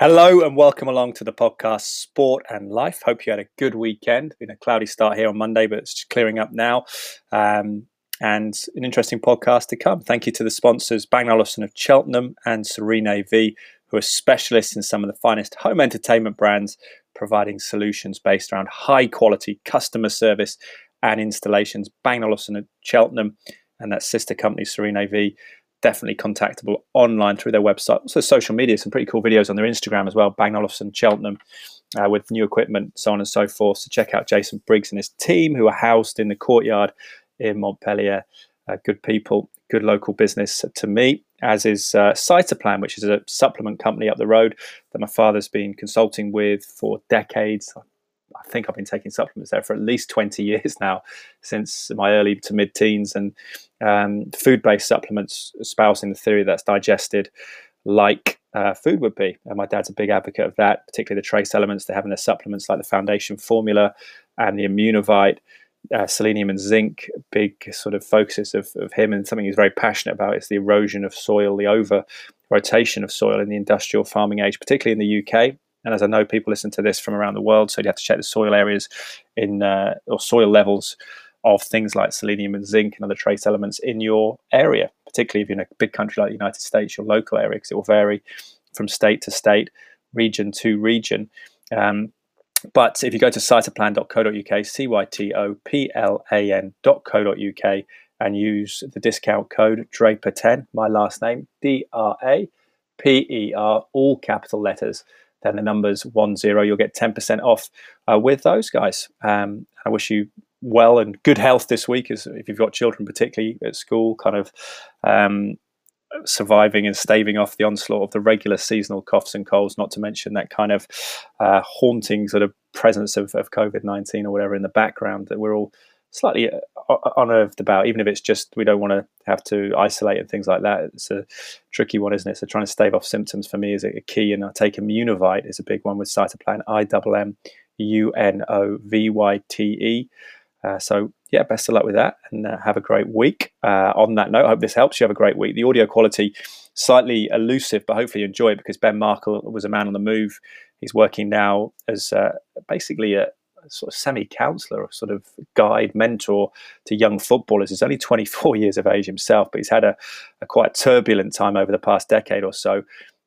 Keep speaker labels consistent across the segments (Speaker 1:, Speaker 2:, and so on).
Speaker 1: Hello and welcome along to the podcast Sport and Life. Hope you had a good weekend. Been a cloudy start here on Monday, but it's clearing up now. Um, and an interesting podcast to come. Thank you to the sponsors, Bang Olufsen of Cheltenham and Serene AV, who are specialists in some of the finest home entertainment brands, providing solutions based around high quality customer service and installations. Bang Olufsen of Cheltenham and that sister company, Serene AV, definitely contactable online through their website. Also, social media, some pretty cool videos on their Instagram as well. Bang Olufsen, Cheltenham, uh, with new equipment, so on and so forth. So check out Jason Briggs and his team, who are housed in the courtyard in Montpellier. Uh, good people, good local business to me, as is uh, Cytoplan, which is a supplement company up the road that my father's been consulting with for decades. I think I've been taking supplements there for at least 20 years now, since my early to mid teens. And um, food based supplements espousing the theory that's digested like uh, food would be. And my dad's a big advocate of that, particularly the trace elements they have in their supplements, like the foundation formula and the immunovite. Uh, selenium and zinc, big sort of focuses of, of him, and something he's very passionate about is the erosion of soil, the over rotation of soil in the industrial farming age, particularly in the UK. And as I know, people listen to this from around the world, so you have to check the soil areas in uh, or soil levels of things like selenium and zinc and other trace elements in your area, particularly if you're in a big country like the United States, your local area, because it will vary from state to state, region to region. Um, but if you go to cytoplan.co.uk, C Y T O P L A N.co.uk, and use the discount code Draper10, my last name, D R A P E R, all capital letters, then the numbers one zero, you'll get 10% off uh, with those guys. Um, I wish you well and good health this week, as if you've got children, particularly at school, kind of um, surviving and staving off the onslaught of the regular seasonal coughs and colds, not to mention that kind of uh, haunting sort of presence of, of COVID 19 or whatever in the background that we're all slightly uh, unnerved about, even if it's just we don't want to have to isolate and things like that. It's a tricky one, isn't it? So trying to stave off symptoms for me is a key, and I take Immunovite is a big one with Cytoplan, I M M U N O V Y T E. Uh, so yeah, best of luck with that, and uh, have a great week. Uh, on that note, I hope this helps you have a great week. The audio quality slightly elusive, but hopefully you enjoy it because Ben Markle was a man on the move. He's working now as uh, basically a, sort of semi counselor or sort of guide mentor to young footballers. He's only 24 years of age himself, but he's had a, a quite turbulent time over the past decade or so.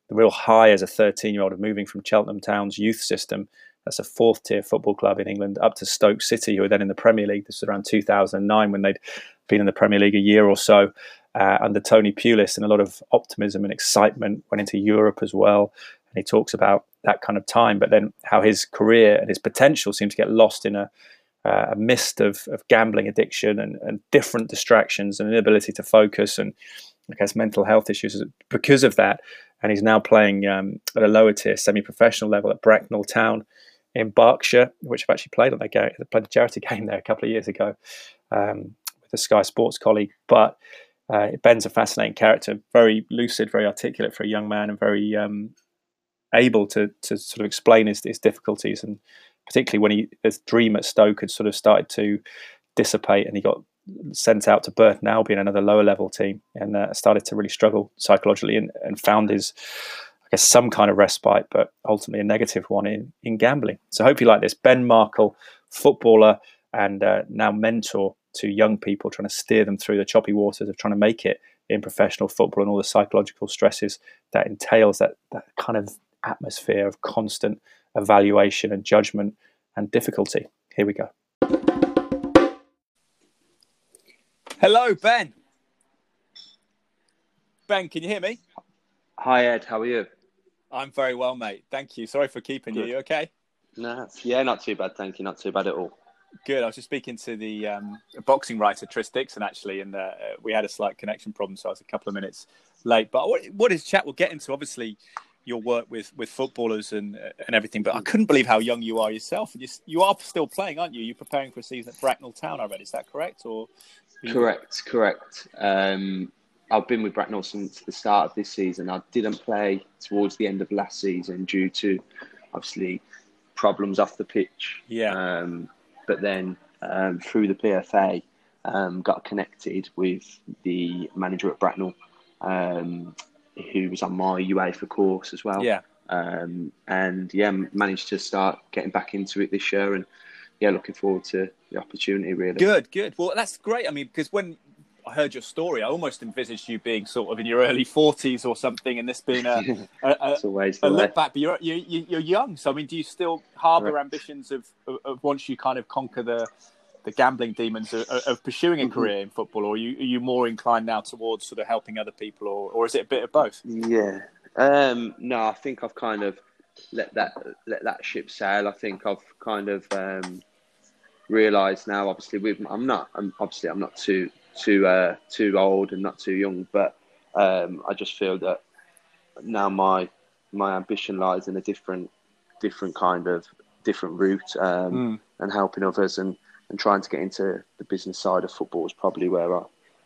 Speaker 1: The real high as a 13 year old of moving from Cheltenham Town's youth system that's a fourth tier football club in England, up to Stoke City, who were then in the Premier League. This was around 2009 when they'd been in the Premier League a year or so uh, under Tony Pulis, and a lot of optimism and excitement went into Europe as well. And he talks about that kind of time, but then how his career and his potential seemed to get lost in a, uh, a mist of, of gambling addiction and, and different distractions and inability to focus and I guess mental health issues because of that. And he's now playing um, at a lower tier semi-professional level at Bracknell Town in Berkshire, which I've actually played on that game, played a charity game there a couple of years ago um, with a Sky Sports colleague. But uh, Ben's a fascinating character, very lucid, very articulate for a young man, and very um, able to to sort of explain his, his difficulties, and particularly when he his dream at Stoke had sort of started to dissipate, and he got sent out to Burton Albion, another lower level team, and uh, started to really struggle psychologically, and, and found his I guess some kind of respite, but ultimately a negative one in, in gambling. So hope you like this. Ben Markle, footballer and uh, now mentor to young people, trying to steer them through the choppy waters of trying to make it in professional football and all the psychological stresses that entails that, that kind of atmosphere of constant evaluation and judgment and difficulty. Here we go. Hello, Ben. Ben, can you hear me?
Speaker 2: Hi, Ed. How are you?
Speaker 1: I'm very well, mate. Thank you. Sorry for keeping Good. you. You okay?
Speaker 2: No, yeah, not too bad. Thank you. Not too bad at all.
Speaker 1: Good. I was just speaking to the um, boxing writer Tris Dixon actually, and uh, we had a slight connection problem, so I was a couple of minutes late. But what, what is chat? We'll get into obviously your work with, with footballers and and everything. But I couldn't believe how young you are yourself. You, you are still playing, aren't you? You're preparing for a season at Bracknell Town. I read. Is that correct? Or
Speaker 2: correct? Correct. Um, I've been with Bracknell since the start of this season. I didn't play towards the end of last season due to obviously problems off the pitch.
Speaker 1: Yeah.
Speaker 2: Um, but then um, through the PFA, um, got connected with the manager at Bracknell, um, who was on my UEFA course as well.
Speaker 1: Yeah.
Speaker 2: Um, and yeah, managed to start getting back into it this year, and yeah, looking forward to the opportunity. Really
Speaker 3: good, good. Well, that's great. I mean, because when I heard your story, I almost envisaged you being sort of in your early forties or something, and this being a, a, a, a look back. But you're, you, you're young, so I mean, do you still harbour ambitions of, of, of, once you kind of conquer the the gambling demons of, of pursuing a mm-hmm. career in football, or are you, are you more inclined now towards sort of helping other people, or, or is it a bit of both?
Speaker 2: Yeah, um, no, I think I've kind of let that let that ship sail. I think I've kind of um, realised now. Obviously, with I'm not. I'm obviously I'm not too too uh, too old and not too young, but um, I just feel that now my my ambition lies in a different different kind of different route um, mm. and helping others and, and trying to get into the business side of football is probably where I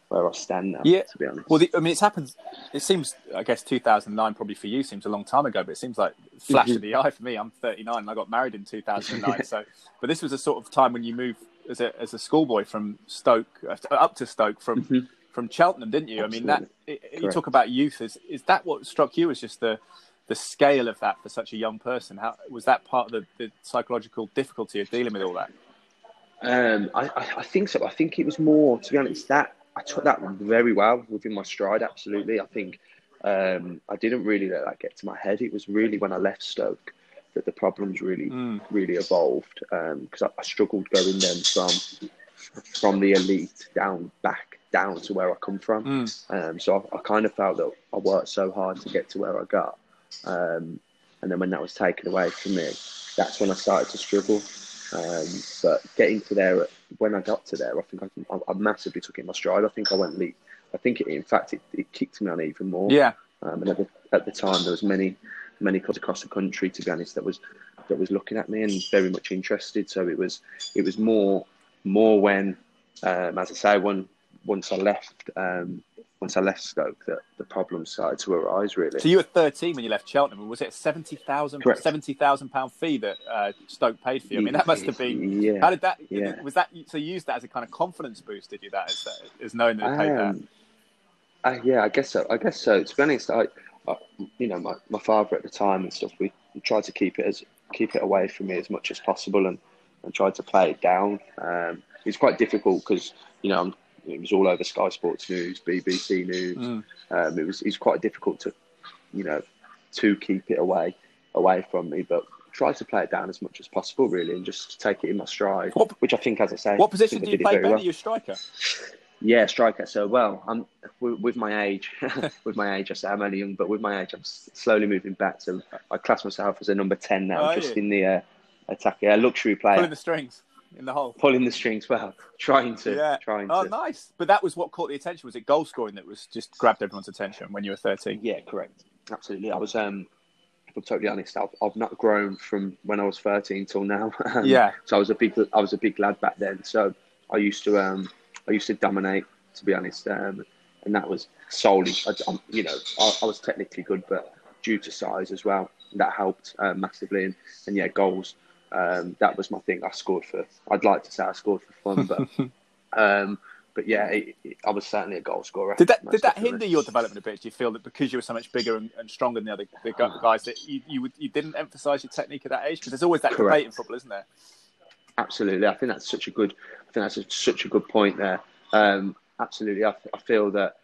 Speaker 2: where I stand now. Yeah, to be honest.
Speaker 3: Well, the, I mean, it's happened. It seems, I guess, 2009 probably for you seems a long time ago, but it seems like flash of the eye for me. I'm 39 and I got married in 2009. so, but this was a sort of time when you moved as a as a schoolboy from Stoke uh, up to Stoke from mm-hmm. from Cheltenham, didn't you? Absolutely. I mean, that it, you talk about youth. Is is that what struck you as just the the scale of that for such a young person? How was that part of the, the psychological difficulty of dealing with all that?
Speaker 2: Um, I, I, think so. I think it was more, to be honest, that I took that very well within my stride. Absolutely, I think um, I didn't really let that get to my head. It was really when I left Stoke that the problems really, mm. really evolved because um, I, I, struggled going then from from the elite down back down to where I come from. Mm. Um, so I, I, kind of felt that I worked so hard to get to where I got, um, and then when that was taken away from me, that's when I started to struggle. Um, but getting to there, when I got to there, I think I, I, massively took it in my stride. I think I went leap. I think it, in fact, it, it kicked me on even more.
Speaker 3: Yeah.
Speaker 2: Um, and at the, at the time, there was many, many clubs across the country, to be honest, that was that was looking at me and very much interested. So it was, it was more, more when, um, as I say, when once I left, um, once I left Stoke that the problems started to arise. Really.
Speaker 3: So you were 13 when you left Cheltenham. And was it a 70,000 70, pound fee that uh, Stoke paid for you? I mean, that must have been. Yeah. How did that? Yeah. Was that so? You used that as a kind of confidence boost? Did you that as, as knowing that paid that? Um,
Speaker 2: uh, yeah, I guess so. I guess so. To be honest, I, I, you know, my, my father at the time and stuff. We tried to keep it as keep it away from me as much as possible, and and tried to play it down. Um, it's quite difficult because you know I'm it was all over Sky Sports News, BBC News. Mm. Um, it was it's quite difficult to, you know, to keep it away away from me, but try to play it down as much as possible, really, and just take it in my stride. What, which I think, as I say,
Speaker 3: what position do you play? Ben, well. you striker.
Speaker 2: Yeah, striker. So well, I'm with my age. with my age, I say I'm only young, but with my age, I'm slowly moving back. So I class myself as a number ten now, oh, just in the uh, attack. Yeah, luxury player.
Speaker 3: Pulling the strings in the hole.
Speaker 2: Pulling the strings, well, trying to. Yeah. Trying
Speaker 3: oh,
Speaker 2: to.
Speaker 3: nice. But that was what caught the attention. Was it goal scoring that was just grabbed everyone's attention when you were 13?
Speaker 2: Yeah, correct. Absolutely. I was, um, if I'm totally honest, I've, I've not grown from when I was 13 till now.
Speaker 3: Um, yeah.
Speaker 2: So I was a big, I was a big lad back then. So I used to, um, I used to dominate, to be honest. Um, and that was solely, I, you know, I, I, was technically good, but due to size as well, that helped uh, massively. And, and yeah, goals um, that was my thing. I scored for. I'd like to say I scored for fun, but um, but yeah, it, it, I was certainly a goal scorer.
Speaker 3: Did that did that hinder your development a bit? Do you feel that because you were so much bigger and, and stronger than the other the guys that you you, you didn't emphasise your technique at that age? Because there's always that Correct. debate in football, isn't there?
Speaker 2: Absolutely, I think that's such a good. I think that's a, such a good point there. Um, absolutely, I, I feel that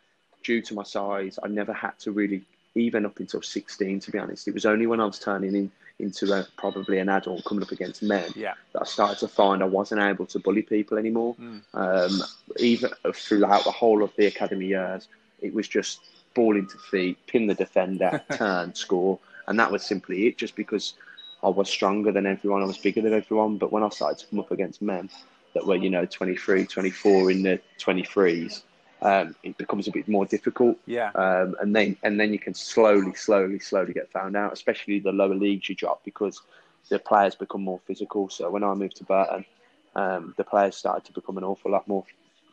Speaker 2: due to my size, I never had to really even up until 16. To be honest, it was only when I was turning in into a, probably an adult coming up against men
Speaker 3: yeah.
Speaker 2: that I started to find I wasn't able to bully people anymore. Mm. Um, even throughout the whole of the academy years, it was just ball into feet, pin the defender, turn, score, and that was simply it. Just because I was stronger than everyone, I was bigger than everyone. But when I started to come up against men that were, you know, 23, 24 in the 23s, um, it becomes a bit more difficult.
Speaker 3: Yeah.
Speaker 2: Um, and then and then you can slowly, slowly, slowly get found out, especially the lower leagues you drop because the players become more physical. So when I moved to Burton, um, the players started to become an awful lot more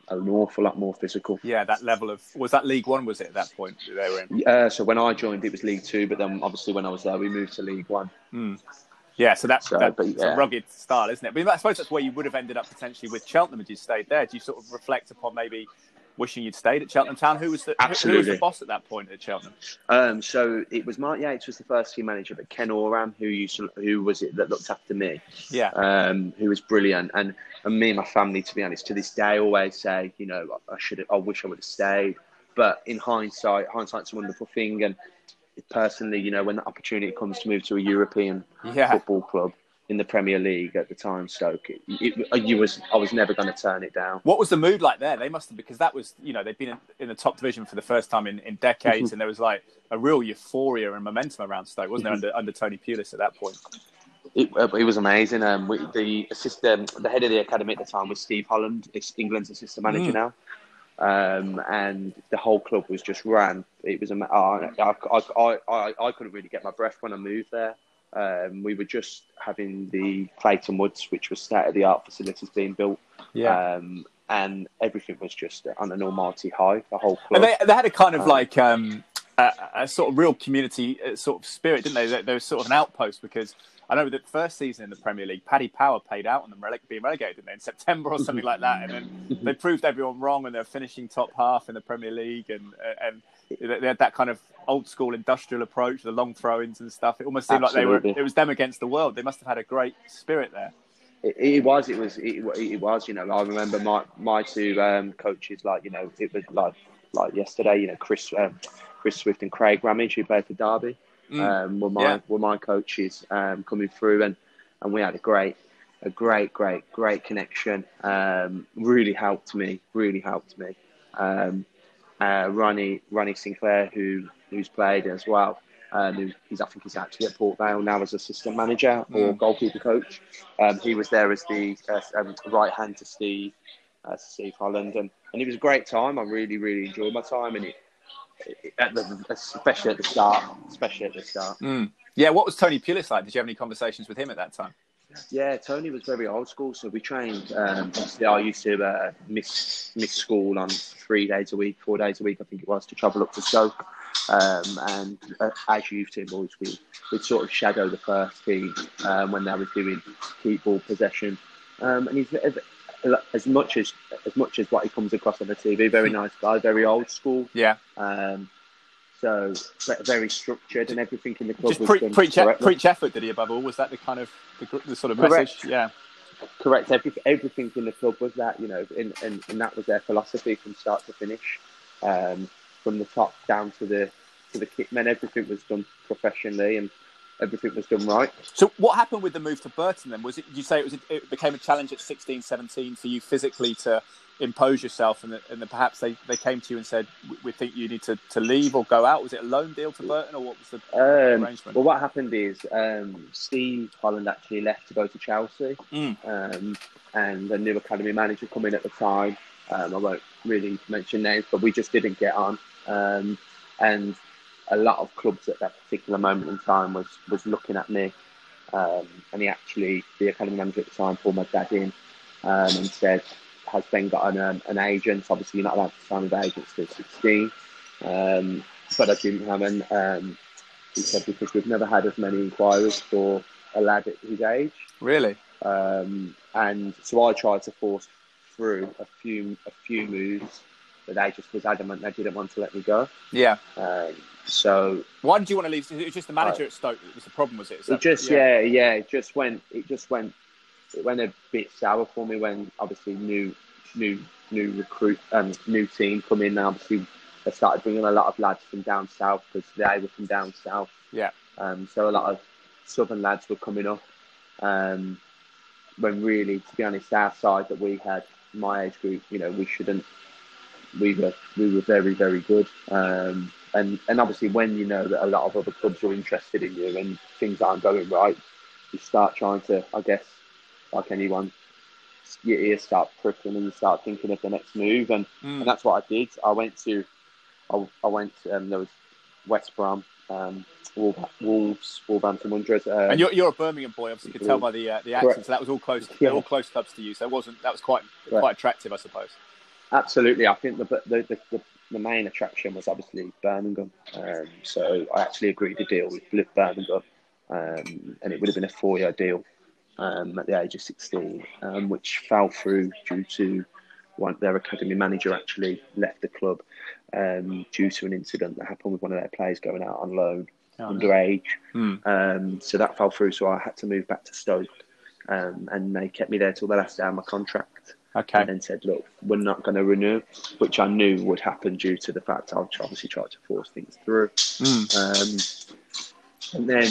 Speaker 2: an awful lot more physical.
Speaker 3: Yeah, that level of was that League One? Was it at that point they were in?
Speaker 2: Uh, so when I joined, it was League Two, but then obviously when I was there, we moved to League One.
Speaker 3: Mm. Yeah, so that's, so, that's yeah. a rugged style, isn't it? But I suppose that's where you would have ended up potentially with Cheltenham if you stayed there. Do you sort of reflect upon maybe wishing you'd stayed at Cheltenham Town. Who was the Absolutely. Who was the boss at that point at Cheltenham?
Speaker 2: Um, so it was Mark Yates was the first team manager, but Ken Oram, who used to, who was it that looked after me?
Speaker 3: Yeah.
Speaker 2: Um, who was brilliant, and and me and my family, to be honest, to this day, always say, you know, I should, I wish I would have stayed. But in hindsight, hindsight's a wonderful thing, and personally, you know, when the opportunity comes to move to a European yeah. football club, in the Premier League at the time, Stoke. It, it, you was I was never going to turn it down.
Speaker 3: What was the mood like there? They must have because that was you know they'd been in, in the top division for the first time in, in decades, mm-hmm. and there was like a real euphoria and momentum around Stoke, wasn't there mm-hmm. under under Tony Pulis at that point?
Speaker 2: It, uh, it was amazing. Um, we, the assistant, the head of the academy at the time was Steve Holland, England's assistant manager mm. now. Um, and the whole club was just ran. It was a, I, I, I, I couldn't really get my breath when I moved there. Um, we were just having the Clayton Woods, which was state of the art facilities being built.
Speaker 3: Yeah.
Speaker 2: Um, and everything was just on an almighty high. The whole club.
Speaker 3: And they, they had a kind of um, like um, a, a, sort of real community uh, sort of spirit, didn't they? They, they were sort of an outpost because I know that first season in the Premier League, Paddy Power paid out on them rele- being relegated, didn't they, in September or something like that, and then they proved everyone wrong, and they're finishing top half in the Premier League, and and they had that kind of old school industrial approach, the long throw-ins and stuff. It almost seemed Absolutely. like they were it was them against the world. They must have had a great spirit there.
Speaker 2: It, it was. It was. It, it, was. You know, I remember my my two um, coaches. Like you know, it was like like yesterday. You know, Chris um, Chris Swift and Craig Ramage, who played for Derby, mm. um, were my yeah. were my coaches um, coming through, and and we had a great a great great great connection. Um, really helped me. Really helped me. Um, uh, Ronnie Ronnie Sinclair, who who's played as well. Um, he's I think he's actually at Port Vale now as assistant manager or mm. goalkeeper coach. Um, he was there as the uh, um, right hand to Steve uh, Steve Holland, and, and it was a great time. I really really enjoyed my time, and it, it at the, especially at the start, especially at the start.
Speaker 3: Mm. Yeah, what was Tony Pulis like? Did you have any conversations with him at that time?
Speaker 2: Yeah, Tony was very old school. So we trained. Um, I used to uh, miss miss school on three days a week, four days a week, I think it was, to travel up to Stoke. Um, and uh, as youth team boys, we would sort of shadow the first team um, when they were doing keep ball possession. Um, and he's as much as as much as what he comes across on the TV, very nice guy, very old school.
Speaker 3: Yeah.
Speaker 2: Um, so very structured and everything in the club.
Speaker 3: Just pre- preach, preach effort, did he above all? Was that the kind of the, the sort of Correct. message? Yeah.
Speaker 2: Correct. Every, everything in the club was that, you know, and, and, and that was their philosophy from start to finish, um, from the top down to the to the kit men. Everything was done professionally and everything was done right.
Speaker 3: So what happened with the move to Burton then? Was it? You say it was? It became a challenge at 16, 17 for you physically to impose yourself, and, and then perhaps they, they came to you and said, "We think you need to, to leave or go out." Was it a loan deal to Burton, or what was the um, arrangement?
Speaker 2: Well, what happened is um, Steve Holland actually left to go to Chelsea,
Speaker 3: mm.
Speaker 2: um, and a new academy manager come in at the time. Um, I won't really mention names, but we just didn't get on, um, and a lot of clubs at that particular moment in time was was looking at me. Um, and he actually, the academy manager at the time, pulled my dad in and said, has then got an, um, an agent. Obviously, you're not allowed to sign with agents till 16. Um, but I didn't have an. Um, he said because we've never had as many inquiries for a lad at his age.
Speaker 3: Really.
Speaker 2: Um, and so I tried to force through a few a few moves, but they just was adamant they didn't want to let me go.
Speaker 3: Yeah.
Speaker 2: Um, so
Speaker 3: why did you want to leave? It was just the manager at Stoke that was the problem, was it?
Speaker 2: That, it just yeah. yeah, yeah, it just went it just went it went a bit sour for me when obviously new new new recruit um new team come in. And obviously, they started bringing a lot of lads from down south because they were from down south.
Speaker 3: Yeah.
Speaker 2: Um. So a lot of southern lads were coming up. Um. When really, to be honest, our side that we had, my age group, you know, we shouldn't. We were we were very very good. Um. And and obviously, when you know that a lot of other clubs are interested in you and things aren't going right, you start trying to, I guess, like anyone, your ears start pricking and you start thinking of the next move. And, mm. and that's what I did. I went to, I, I went, um, there was West Brom, um, Wolves, Wolverhampton Wanderers. Um,
Speaker 3: and you're, you're a Birmingham boy, obviously. You could tell by the uh, the accent. Correct. So that was all close. Yeah. They're all close clubs to you. So it wasn't. That was quite Correct. quite attractive, I suppose.
Speaker 2: Absolutely. I think the the, the, the, the main attraction was obviously Birmingham. Um, so I actually agreed to deal with Birmingham, um, and it would have been a four year deal um, at the age of 16, um, which fell through due to one, their academy manager actually left the club um, due to an incident that happened with one of their players going out on loan oh, underage. Hmm. Um, so that fell through. So I had to move back to Stoke, um, and they kept me there till the last day of my contract.
Speaker 3: Okay.
Speaker 2: And then said, look, we're not going to renew, which I knew would happen due to the fact I obviously tried to force things through.
Speaker 3: Mm.
Speaker 2: And then,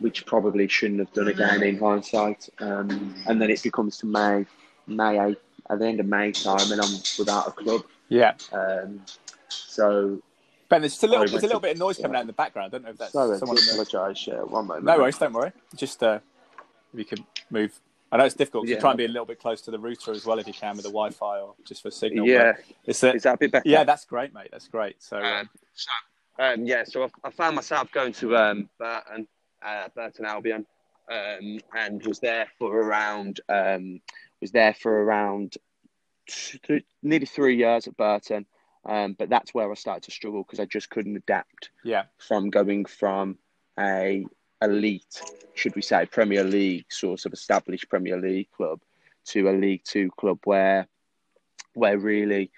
Speaker 2: which probably shouldn't have done again in hindsight. Um, and then it becomes to May, May 8, at the end of May time, and I'm without a club.
Speaker 3: Yeah.
Speaker 2: Um, so.
Speaker 3: Ben, there's just a little, there's a little bit of noise coming out in the background. I don't know if that's
Speaker 2: Sorry,
Speaker 3: someone.
Speaker 2: I apologise. Yeah, one moment.
Speaker 3: No worries, don't worry. Just uh, if you could move. I know it's difficult.
Speaker 2: Yeah.
Speaker 3: to try and be a little bit close to the router as well if you can with the Wi-Fi or just for signal.
Speaker 2: Yeah.
Speaker 3: It's a,
Speaker 2: that a bit better?
Speaker 3: yeah, that's great, mate. That's great. So, Um,
Speaker 2: so, um, yeah, so I, I found myself going to um, Burton, uh, Burton Albion, um, and was there for around um, was there for around th- nearly three years at Burton. Um, but that's where I started to struggle because I just couldn't adapt
Speaker 3: yeah,
Speaker 2: from going from a elite, should we say, Premier League sort of established Premier League club to a League Two club where, where really,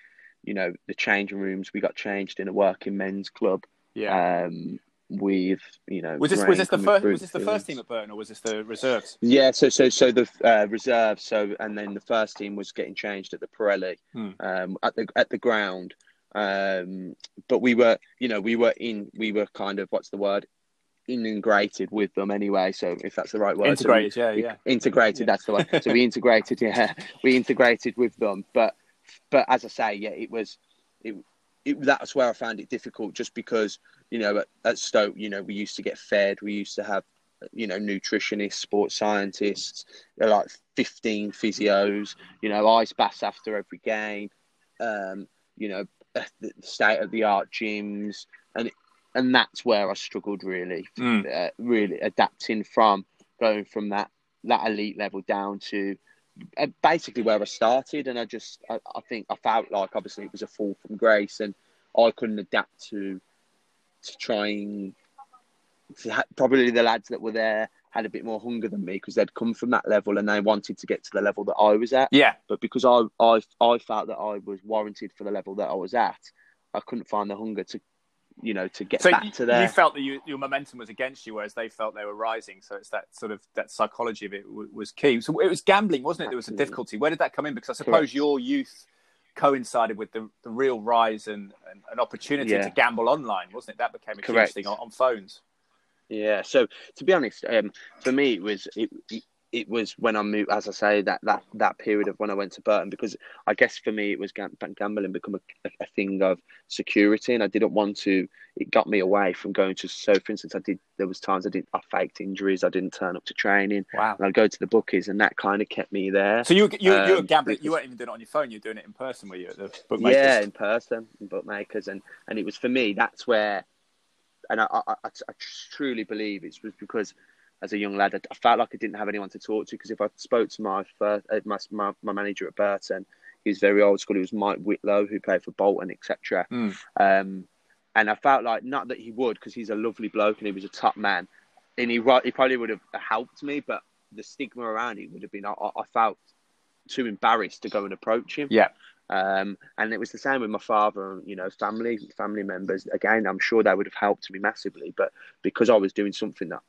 Speaker 2: you know, the changing rooms we got changed in a working men's club.
Speaker 3: yeah.
Speaker 2: Um, with you know,
Speaker 3: was this was this the first was this the first team at Burton or was this the reserves?
Speaker 2: Yeah, so so so the uh, reserve, so and then the first team was getting changed at the Pirelli,
Speaker 3: Hmm.
Speaker 2: um, at the at the ground. Um, but we were, you know, we were in, we were kind of what's the word, integrated with them anyway. So if that's the right word, So we-
Speaker 3: Integrated, yeah, yeah.
Speaker 2: integrated. That's the word. So we integrated, yeah, we integrated with them. But but as I say, yeah, it was it. It, that's where I found it difficult, just because you know at, at Stoke, you know, we used to get fed, we used to have you know, nutritionists, sports scientists, like 15 physios, you know, ice baths after every game, um, you know, the state of the art gyms. And, and that's where I struggled really,
Speaker 3: Mm.
Speaker 2: uh, really adapting from going from that, that elite level down to Uh, basically where I started. And I just, I, I think I felt like obviously it was a fall from grace and I couldn't adapt to, to trying probably the lads that were there had a bit more hunger than me because they'd come from that level and they wanted to get to the level that I was at.
Speaker 3: Yeah,
Speaker 2: But because I, I, I felt that I was warranted for the level that I was at, I couldn't find the hunger to, you know, to get
Speaker 3: so
Speaker 2: back to there.
Speaker 3: you felt that you, your momentum was against you, whereas they felt they were rising. So it's that sort of that psychology of it w- was key. So it was gambling, wasn't it? There was a difficulty. Where did that come in? Because I suppose
Speaker 2: Correct.
Speaker 3: your youth coincided with the, the real rise and, an opportunity
Speaker 2: Yeah.
Speaker 3: to gamble online, wasn't it? That became a
Speaker 2: Correct.
Speaker 3: huge thing on, on phones.
Speaker 2: Yeah. So to be honest, um, for me it was it, it was when I moved, as I say, that that that period of when I went to Burton because I guess for me it was gam- gambling become a, a thing of security, and I didn't want to. It got me away from going to. So, for instance, I did. There was times I did. I faked injuries. I didn't turn up to training,
Speaker 3: Wow.
Speaker 2: and I'd go to the bookies, and that kind of kept me there.
Speaker 3: So you were- you, you were
Speaker 2: Um,
Speaker 3: gambling.
Speaker 2: it
Speaker 3: You weren't even doing it on your phone. You were doing it in person. Were you at the bookmakers?
Speaker 2: Yeah, in person, in bookmakers, and and it was for me. That's where, and I I, I, I truly believe it was because as a young lad, I, felt like I didn't have anyone to talk to because if I spoke to my first uh, my, my my manager at Burton, he was very old school. He was Mike Whitlow, who played for Bolton, etc.
Speaker 3: Mm.
Speaker 2: Um, and I felt like not that he would because he's a lovely bloke and he was a top man, and he he probably would have helped me, but the stigma around it would have been I, I felt too embarrassed to go and approach him.
Speaker 3: Yeah.
Speaker 2: Um, and it was the same with my father, and you know, family, family members. Again, I'm sure they would have helped me massively, but because I was doing something that,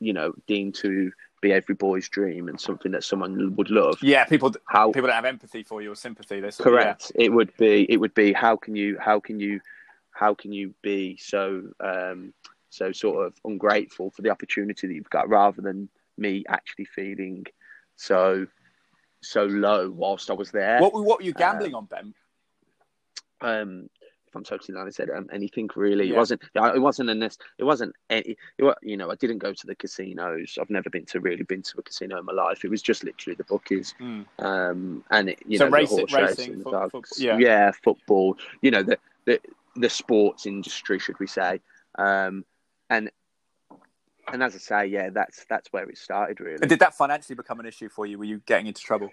Speaker 2: you know, deemed to be every boy's dream and something that someone would love,
Speaker 3: Yeah, people
Speaker 2: how
Speaker 3: people don't have empathy for you or sympathy. They're sort of-
Speaker 2: correct it would be, it would be how can you, how can you, how can you be so, um, so sort of ungrateful for the opportunity that you've got, rather than me actually feeling so, so low whilst I was there.
Speaker 3: Yeah. What, what were you gambling on, Ben?
Speaker 2: um if I'm totally honest, I said um, anything really.
Speaker 3: Yeah.
Speaker 2: It wasn't. It wasn't in this. It wasn't any. It, you know, I didn't go to the casinos. I've never been to really been to a casino in my life. It was just literally the bookies,
Speaker 3: Mm.
Speaker 2: um, and it, you
Speaker 3: So
Speaker 2: know,
Speaker 3: racing-
Speaker 2: the horse
Speaker 3: racing,
Speaker 2: the
Speaker 3: football- yeah.
Speaker 2: football. You know, the the the sports industry, should we say? Um, and and as I say, yeah, that's that's where it started really.
Speaker 3: And did that financially become an issue for you? Were you getting into trouble?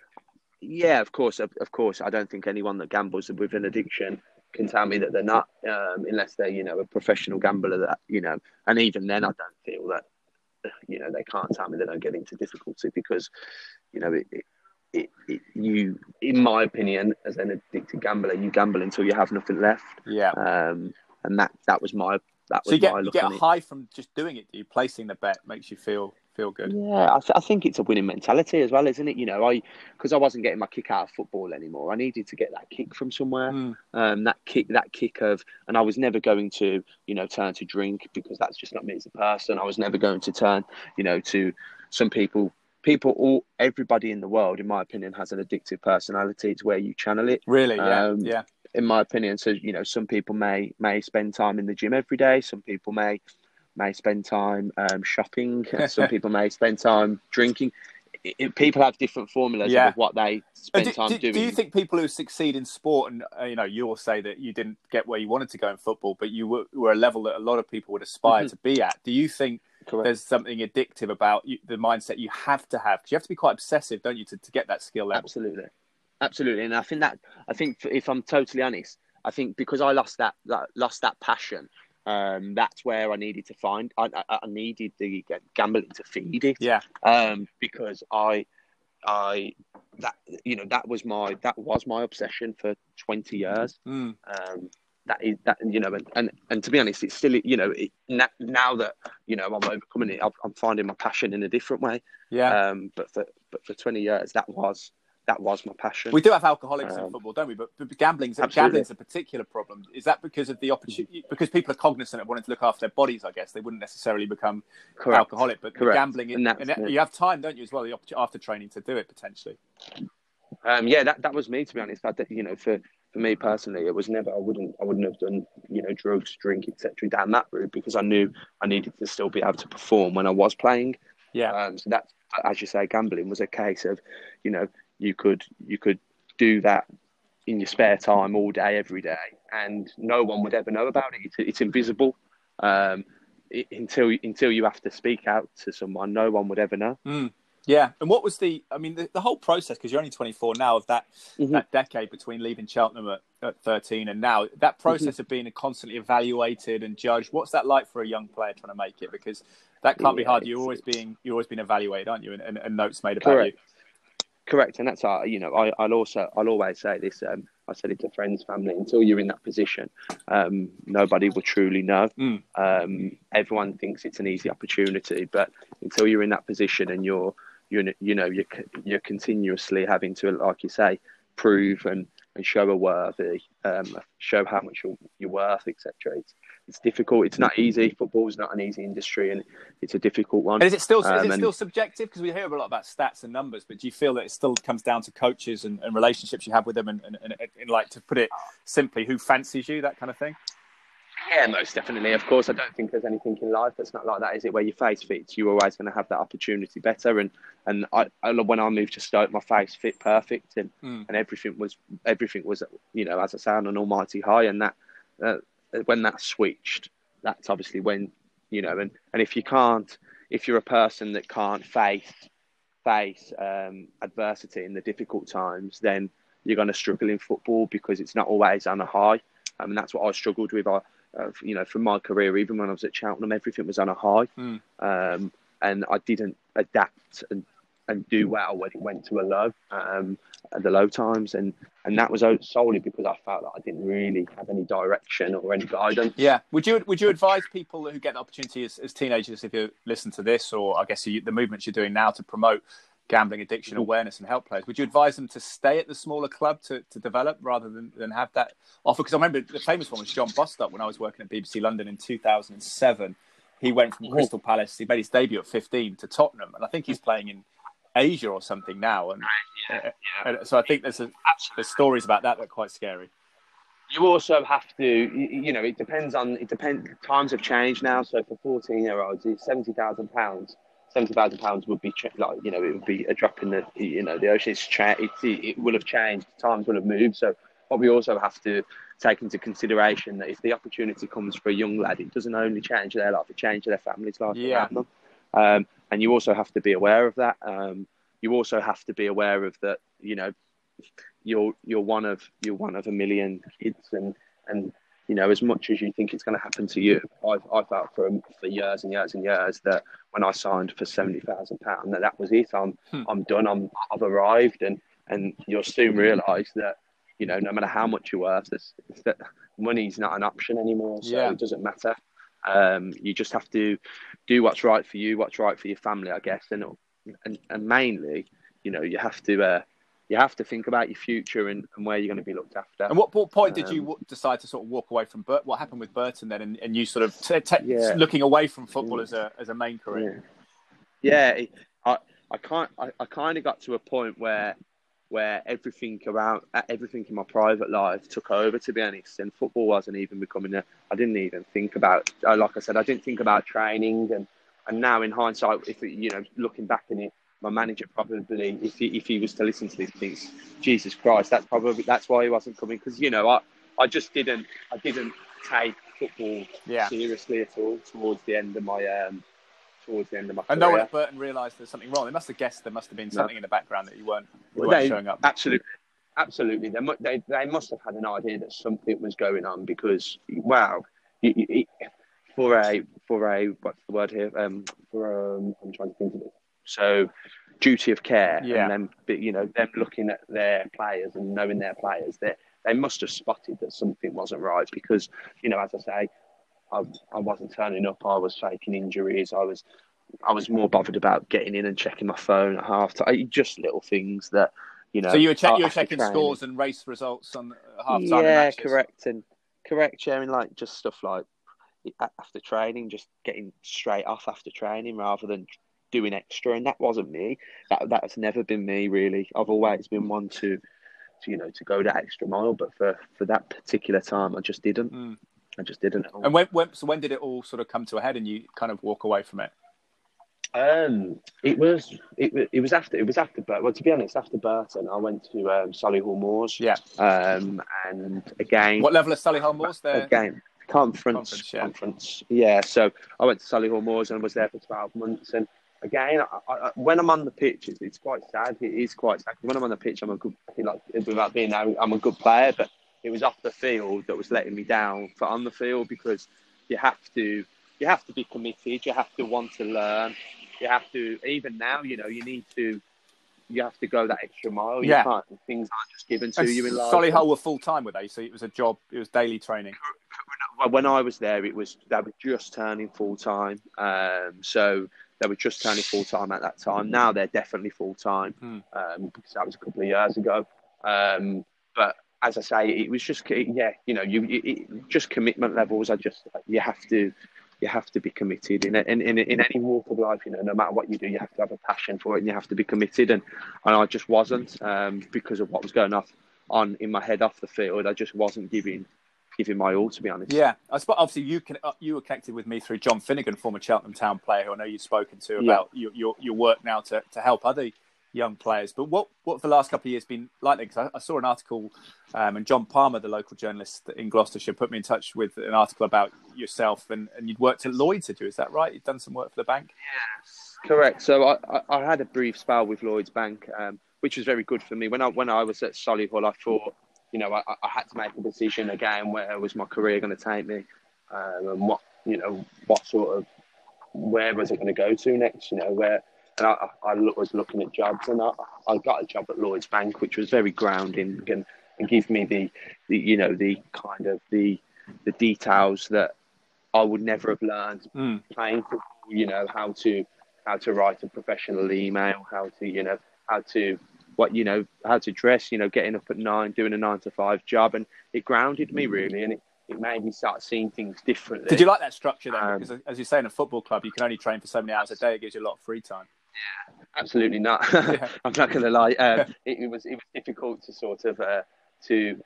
Speaker 2: Yeah, of course, of, of course. I don't think anyone that gambles with an addiction can tell me that they're not, um, unless they're, you know, a professional gambler. That you know, and even then, I don't feel that, you know, they can't tell me they don't get into difficulty because, you know, it, it, it, it, you, in my opinion, as an addicted gambler, you gamble until you have nothing left.
Speaker 1: Yeah.
Speaker 2: Um, and that that was my that
Speaker 1: so you get you get a
Speaker 2: it.
Speaker 1: high from just doing it. You placing the bet makes you feel feel good.
Speaker 2: Yeah, I, th- I think it's a winning mentality as well, isn't it? You know, I because I wasn't getting my kick out of football anymore. I needed to get that kick from somewhere.
Speaker 1: Mm.
Speaker 2: Um, that kick, that kick of, and I was never going to, you know, turn to drink because that's just not me as a person. I was never going to turn, you know, to some people. People, all everybody in the world, in my opinion, has an addictive personality. It's where you channel it.
Speaker 1: Really? Yeah.
Speaker 2: Um,
Speaker 1: yeah.
Speaker 2: In my opinion. So you know, some people may may spend time in the gym every day. Some people may may spend time um, shopping. some people may spend time drinking. It, it- people have different formulas
Speaker 1: Yeah.
Speaker 2: of what they spend
Speaker 1: do,
Speaker 2: time
Speaker 1: do-
Speaker 2: doing.
Speaker 1: do you think people who succeed in sport, and uh, you know, you will say that you didn't get where you wanted to go in football, but you were, were a level that a lot of people would aspire
Speaker 2: Mhm.
Speaker 1: to be at. Do you think
Speaker 2: Correct.
Speaker 1: there's something addictive about you, the mindset you have to have? Because you have to be quite obsessive, don't you, to, to get that skill level?
Speaker 2: Absolutely, absolutely. And I think that I think if I'm totally honest, I think because I lost that, that lost that passion. Um, that's where I needed to find. I, I, I needed the gambling to feed it.
Speaker 1: Yeah.
Speaker 2: um, because I, I that you know that was my that was my obsession for twenty years.
Speaker 1: Mm.
Speaker 2: Um, that is that you know, and, and, and to be honest, it's still you know it, now, now that you know I'm overcoming it, I'm, I'm finding my passion in a different way.
Speaker 1: Yeah.
Speaker 2: Um, but for but for twenty years, that was that was my passion.
Speaker 1: we do have alcoholics in
Speaker 2: um,
Speaker 1: football, don't we? But, but gambling's
Speaker 2: Absolutely.
Speaker 1: gambling's a particular problem. Is that because of the opportunity? Because people are cognizant of wanting to look after their bodies. I guess they wouldn't necessarily become
Speaker 2: Correct.
Speaker 1: alcoholic, but gambling,
Speaker 2: And
Speaker 1: and
Speaker 2: it.
Speaker 1: you have time, don't you, as well, the opportunity after training to do it potentially.
Speaker 2: Um, yeah, that, that was me to be honest. I, you know, for, for me personally, it was never. I wouldn't. I wouldn't have done you know drugs, drink, etc. down that route because I knew I needed to still be able to perform when I was playing.
Speaker 1: Yeah.
Speaker 2: Um, so that, as you say, gambling was a case of, you know, you could you could do that in your spare time all day, every day, and no one would ever know about it. It's, it's invisible um, it, until until you have to speak out to someone. No one would ever know.
Speaker 1: Mm. Yeah, and what was the? I mean, the, the whole process because you're only 24 now of that
Speaker 2: Mhm.
Speaker 1: that decade between leaving Cheltenham at, at 13 and now. That process of being constantly evaluated and judged. What's that like for a young player trying to make it? Because that can't be hard. You're always being you're always being evaluated, aren't you? And, and, and notes made about
Speaker 2: Correct. Correct, and that's our, you know, I, I'll also, I'll always say this. Um, I said it to friends, family. Until you're in that position, um, nobody will truly know.
Speaker 1: Mm.
Speaker 2: Um, everyone thinks it's an easy opportunity, but until you're in that position and you're, you're, you know, you're, you're continuously having to, like you say, prove and, and show a worthy, um, show how much you're, you're worth, etc. It's, it's difficult. It's not easy. Football is not an easy industry, and it's a difficult one.
Speaker 1: And is it still is
Speaker 2: Um,
Speaker 1: it
Speaker 2: and-
Speaker 1: still subjective? Because we hear a lot about stats and numbers, but do you feel that it still comes down to coaches and, and relationships you have with them, and, and, and, and like to put it simply, who fancies you, that kind of thing?
Speaker 2: Yeah, most definitely. Of course, I don't think there's anything in life that's not like that, is it? Where your face fits, you're always going to have that opportunity better. And and I, I when I moved to Stoke, my face fit perfect, and,
Speaker 1: Mm.
Speaker 2: and everything was everything was you know as I say on an almighty high. And that uh, when that's switched, that's obviously when you know. And and if you can't, if you're a person that can't face face um, adversity in the difficult times, then you're going to struggle in football because it's not always on a high. I mean, that's what I struggled with. I, uh, you know, from my career, even when I was at Cheltenham, everything was on a high,
Speaker 1: Mm.
Speaker 2: um, and I didn't adapt and and do well when it went to a low, um, at the low times, and and that was solely because I felt that I didn't really have any direction or any guidance.
Speaker 1: Yeah. Would you would you advise people who get the opportunity as, as teenagers, if you listen to this, or I guess you, the movements you're doing now to promote gambling addiction awareness and help players, would you advise them to stay at the smaller club to, to develop rather than, than have that offer? Because I remember the famous one was John Bostock when I was working at BBC London in 2007. He went from Crystal Palace, he made his debut at 15 to Tottenham, and I think he's playing in Asia or something now. And, and so I think there's a, there's stories about that that are quite scary.
Speaker 2: you also have to you, you know it depends on it depends times have changed now so for 14 year olds it's 70,000 pounds 70,000 pounds would be like you know it would be a drop in the you know the ocean it's cha- it, it will have changed times will have moved so what we also have to take into consideration that if the opportunity comes for a young lad it doesn't only change their life it changes their family's life
Speaker 1: Yeah.
Speaker 2: around them um, and you also have to be aware of that um, you also have to be aware of that you know you're you're one of you're one of a million kids and and you know, as much as you think it's going to happen to you, I've, I felt for for years and years and years that when I signed for seventy thousand pound, that that was it. I'm hmm. I'm done. I'm I've arrived, and and you'll soon realise that you know, no matter how much you're worth, that money's not an option anymore. So yeah. it doesn't matter. Um, you just have to do what's right for you, what's right for your family, I guess, and and, and mainly, you know, you have to uh, you have to think about your future and, and where you're going to be looked after.
Speaker 3: And what, what point um, did you um, decide to sort of walk away from Bert? What happened with Burton then, and, and you sort of t- t- yeah. looking away from football as a as a main career?
Speaker 2: Yeah, yeah I I can't I, I kind of got to a point where where everything around everything in my private life took over to be honest. And football wasn't even becoming a I didn't even think about uh, like I said I didn't think about training. And and now in hindsight if you know looking back in it my manager probably, if he, if he was to listen to these things, Jesus Christ, that's probably that's why he wasn't coming. Because you know I, I just didn't I didn't take football yeah. seriously at all towards the end of my um towards the end of my
Speaker 3: and no one at Burton realised there's something wrong. They must have guessed there must have been something no. in the background that you weren't, you weren't they, showing up.
Speaker 2: Absolutely, absolutely. They, they they must have had an idea that something was going on because wow, you, you, for a for a what's the word here? Um, for um, I'm trying to think of it so duty of care yeah. and then you know them looking at their players and knowing their players that they, they must have spotted that something wasn't right because you know as I say I, I wasn't turning up I was faking injuries I was I was more bothered about getting in and checking my phone at half time just little things that you know
Speaker 3: so you were, check, you were checking training. scores and race results on half time
Speaker 2: yeah correct and correct sharing like just stuff like after training just getting straight off after training rather than doing extra, and that wasn't me. That that's never been me really. I've always been one to, to you know, to go that extra mile, but for for that particular time, I just didn't. Mm. I just didn't.
Speaker 3: And when, when so when did it all sort of come to a head, and you kind of walk away from it?
Speaker 2: Um, it was it, it was after it was after but well to be honest after Burton I went to um, Solihull Moors
Speaker 3: yeah um
Speaker 2: and again
Speaker 3: what level of Solihull Moors there
Speaker 2: again conference conference yeah. conference yeah so I went to Solihull Moors and I was there for twelve months and again, I, I, when I'm on the pitch, it's, it's, quite sad. It is quite sad. When I'm on the pitch, I'm a good, like, without being I'm a good player, but it was off the field that was letting me down for on the field because you have to, you have to be committed. You have to want to learn. You have to, even now, you know, you need to, you have to go that extra mile. You yeah. can't, things aren't just given to and you in life.
Speaker 3: Solihull were full time, were they? So it was a job, it was daily training.
Speaker 2: When I was there, it was, they were just turning full time. Um, so, they were just turning full time at that time. Now they're definitely full time mm. um, because that was a couple of years ago. Um, but as I say, it was just yeah, you know, you it, just commitment levels. I just you have to you have to be committed in, in in in any walk of life. You know, no matter what you do, you have to have a passion for it and you have to be committed. And and I just wasn't um, because of what was going off on in my head off the field. I just wasn't giving giving my all, to be honest.
Speaker 3: Yeah, I suppose obviously you can uh, you were connected with me through John Finnigan, former Cheltenham Town player, who I know you've spoken to about yeah. your, your, your work now to to help other young players. But what what the last couple of years been like? Because I, I, saw an article, um, and John Palmer, the local journalist in Gloucestershire, put me in touch with an article about yourself, and, and you'd worked at Lloyd's, had you? Is that right? You'd done some work for the bank.
Speaker 2: Yes, correct. So I, I, I had a brief spell with Lloyd's Bank, um, which was very good for me. When I when I was at Solihull, I thought you know, I, I had to make a decision again where was my career going to take me, um, and what you know, what sort of where was it going to go to next? You know, where and I, I was looking at jobs, and I, I got a job at Lloyd's Bank, which was very grounding and, and give me the, the you know the kind of the the details that I would never have learned mm. playing football. You know how to how to write a professional email, how to you know how to what you know how to dress you know getting up at nine doing a nine to five job and it grounded me really and it, it made me start seeing things differently
Speaker 3: did you like that structure then um, because as you say in a football club you can only train for so many hours a day it gives you a lot of free time
Speaker 2: yeah absolutely not yeah. i'm not going to lie um, it, it, was it was difficult to sort of uh, to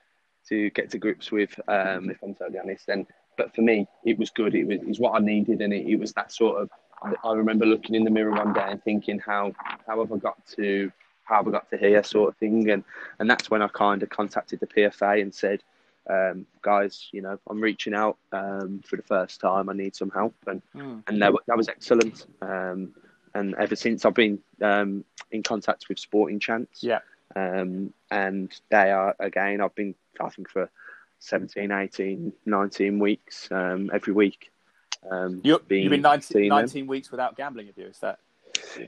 Speaker 2: to get to grips with um, if i'm totally honest and but for me it was good it was, it was what i needed and it, it was that sort of I remember looking in the mirror one day and thinking, how how have I got to how we got to here, sort of thing. And and that's when I kind of contacted the PFA and said, um, guys, you know, I'm reaching out um, for the first time. I need some help, and mm. and that, that was excellent. Um, and ever since I've been um, in contact with Sporting Chance,
Speaker 3: yeah,
Speaker 2: um, and they are again. I've been I think for 17, 18, 19 weeks um, every week. Um,
Speaker 3: you, have been 19, 19 weeks without gambling, have you? Is that?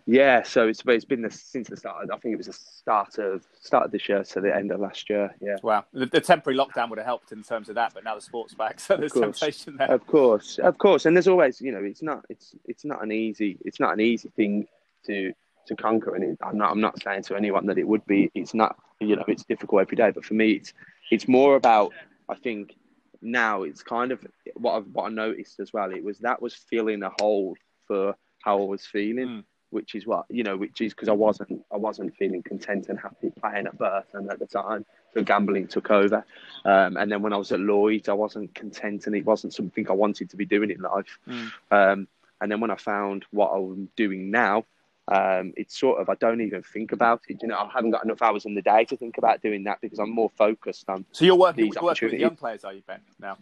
Speaker 2: Yeah, so it's it's been the, since the start. I think it was the start of start of this year to the end of last year. Yeah.
Speaker 3: Wow, the, the temporary lockdown would have helped in terms of that, but now the sport's back, so there's temptation there.
Speaker 2: Of course, of course, and there's always, you know, it's not it's it's not an easy it's not an easy thing to to conquer, and it, I'm not I'm not saying to anyone that it would be. It's not you know it's difficult every day, but for me, it's it's more about I think now it's kind of what I've, what I noticed as well. It was that was filling a hole for how I was feeling. Mm which is what you know, which is because I wasn't I wasn't feeling content and happy playing at Burton at the time. So gambling took over, um, and then when I was at Lloyd's, I wasn't content, and it wasn't something I wanted to be doing in life. Mm. Um, and then when I found what I'm doing now, um, it's sort of I don't even think about it. You know, I haven't got enough hours in the day to think about doing that because I'm more focused on.
Speaker 3: So you're working, working with young players, are you, Ben? Now,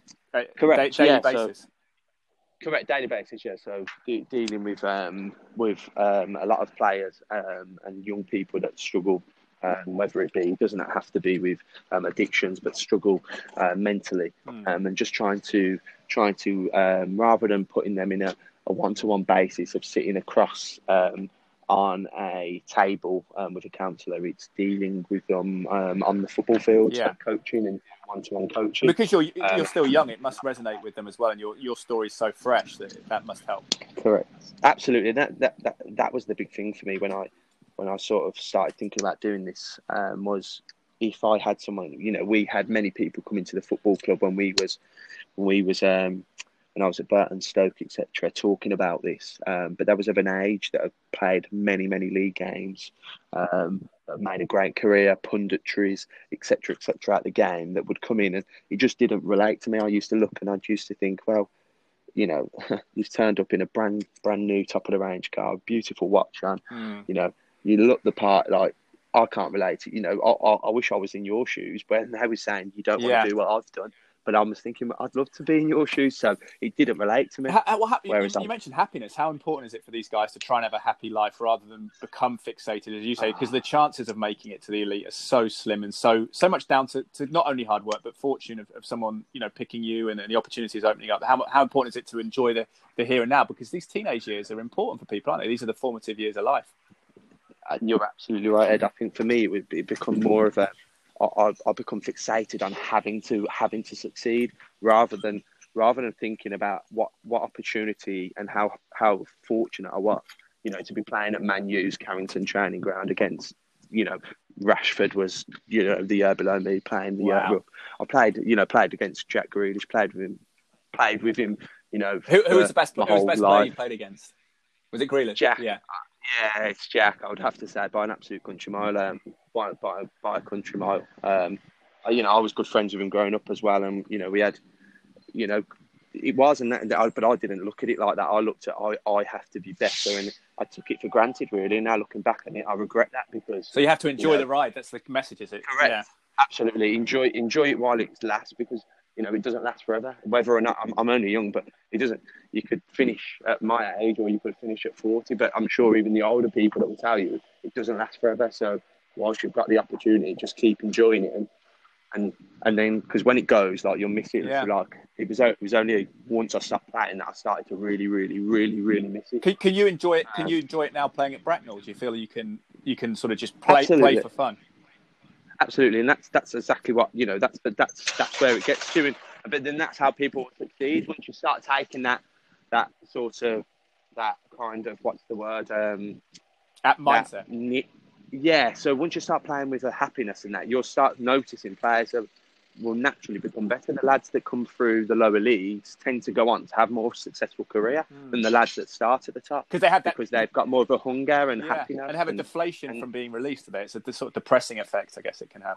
Speaker 2: correct?
Speaker 3: daily
Speaker 2: yeah,
Speaker 3: basis. So,
Speaker 2: Correct, daily basis, yeah. So de- dealing with um, with um, a lot of players um, and young people that struggle, um, whether it be doesn't have to be with um, addictions, but struggle uh, mentally, mm. and just trying to trying to rather than putting them in a, a one-to-one basis of sitting across on a table um, with a counsellor. It's dealing with them um, on the football field, yeah. coaching and one-to-one coaching.
Speaker 3: Because you're you're um, still young, it must resonate with them as well, and your your story is so fresh that that must help.
Speaker 2: Correct, absolutely. That that that, that was the big thing for me when I when I sort of started thinking about doing this um, was if I had someone, you know, we had many people come into the football club when we was when we was um, when I was at Burton, Stoke, etc., talking about this. Um, but there was of an age that have played many, many league games, um, made a great career, punditries, etc., etc., at the game that would come in and it just didn't relate to me. I used to look and I used to think, well, you know, you've turned up in a brand brand new top of the range car, beautiful watch on, mm. you know, you look the part like I can't relate to, you know, I, I, I wish I was in your shoes, but they were saying you don't yeah. want to do what I've done but I was thinking I'd love to be in your shoes. So it didn't relate to me.
Speaker 3: How, well, Whereas you, you mentioned happiness. How important is it for these guys to try and have a happy life rather than become fixated, as you say? Ah. Because the chances of making it to the elite are so slim and so so much down to, to not only hard work but fortune of, of someone you know picking you and, and, the opportunities opening up. How how important is it to enjoy the the here and now? Because these teenage years are important for people, aren't they? These are the formative years of life.
Speaker 2: And You're absolutely right, Ed. I think for me it would become more of a I, I become fixated on having to having to succeed rather than rather than thinking about what, what opportunity and how how fortunate I was, you know, to be playing at Man U's Carrington training ground against, you know, Rashford was, you know, the year below me playing the wow. year. I played, you know, played against Jack Grealish, played with him, played with him, you know.
Speaker 3: Who, who was the best, who was the best player you played against? Was it Grealish?
Speaker 2: Jack.
Speaker 3: Yeah.
Speaker 2: Yeah, it's Jack. I would have to say by an absolute country mile, um, by, by, by a country mile. Um, you know, I was good friends with him growing up as well, and you know, we had, you know, it was, and that, but I didn't look at it like that. I looked at I, I have to be better, and I took it for granted really. Now looking back on it, I regret that because.
Speaker 3: So you have to enjoy you know, the ride. That's the message, is it?
Speaker 2: Correct. Yeah. Absolutely, enjoy enjoy it while it lasts because you know, it doesn't last forever. Whether or not I'm, I'm only young, but it doesn't. You could finish at my age, or you could finish at forty. But I'm sure even the older people that will tell you it doesn't last forever. So whilst you've got the opportunity, just keep enjoying it, and and and then because when it goes, like you'll miss it. Yeah. Like it was it was only once I stopped playing that I started to really, really, really, really miss it.
Speaker 3: Can, can you enjoy it? Can um, you enjoy it now playing at Bracknell? Do you feel you can you can sort of just play absolutely. play for fun?
Speaker 2: Absolutely, and that's that's exactly what you know. That's that's that's where it gets to, and but then that's how people succeed. Once you start taking that that sort of that kind of what's the word um,
Speaker 3: at mindset.
Speaker 2: That, yeah. So once you start playing with a happiness in that, you'll start noticing players that will naturally become better. The lads that come through the lower leagues tend to go on to have more successful career mm. than the lads that start at the top
Speaker 3: because they have
Speaker 2: that, because they've got more of a hunger and yeah, happiness
Speaker 3: and have a deflation and, from being released today. It's a sort of depressing effect, I guess it can have.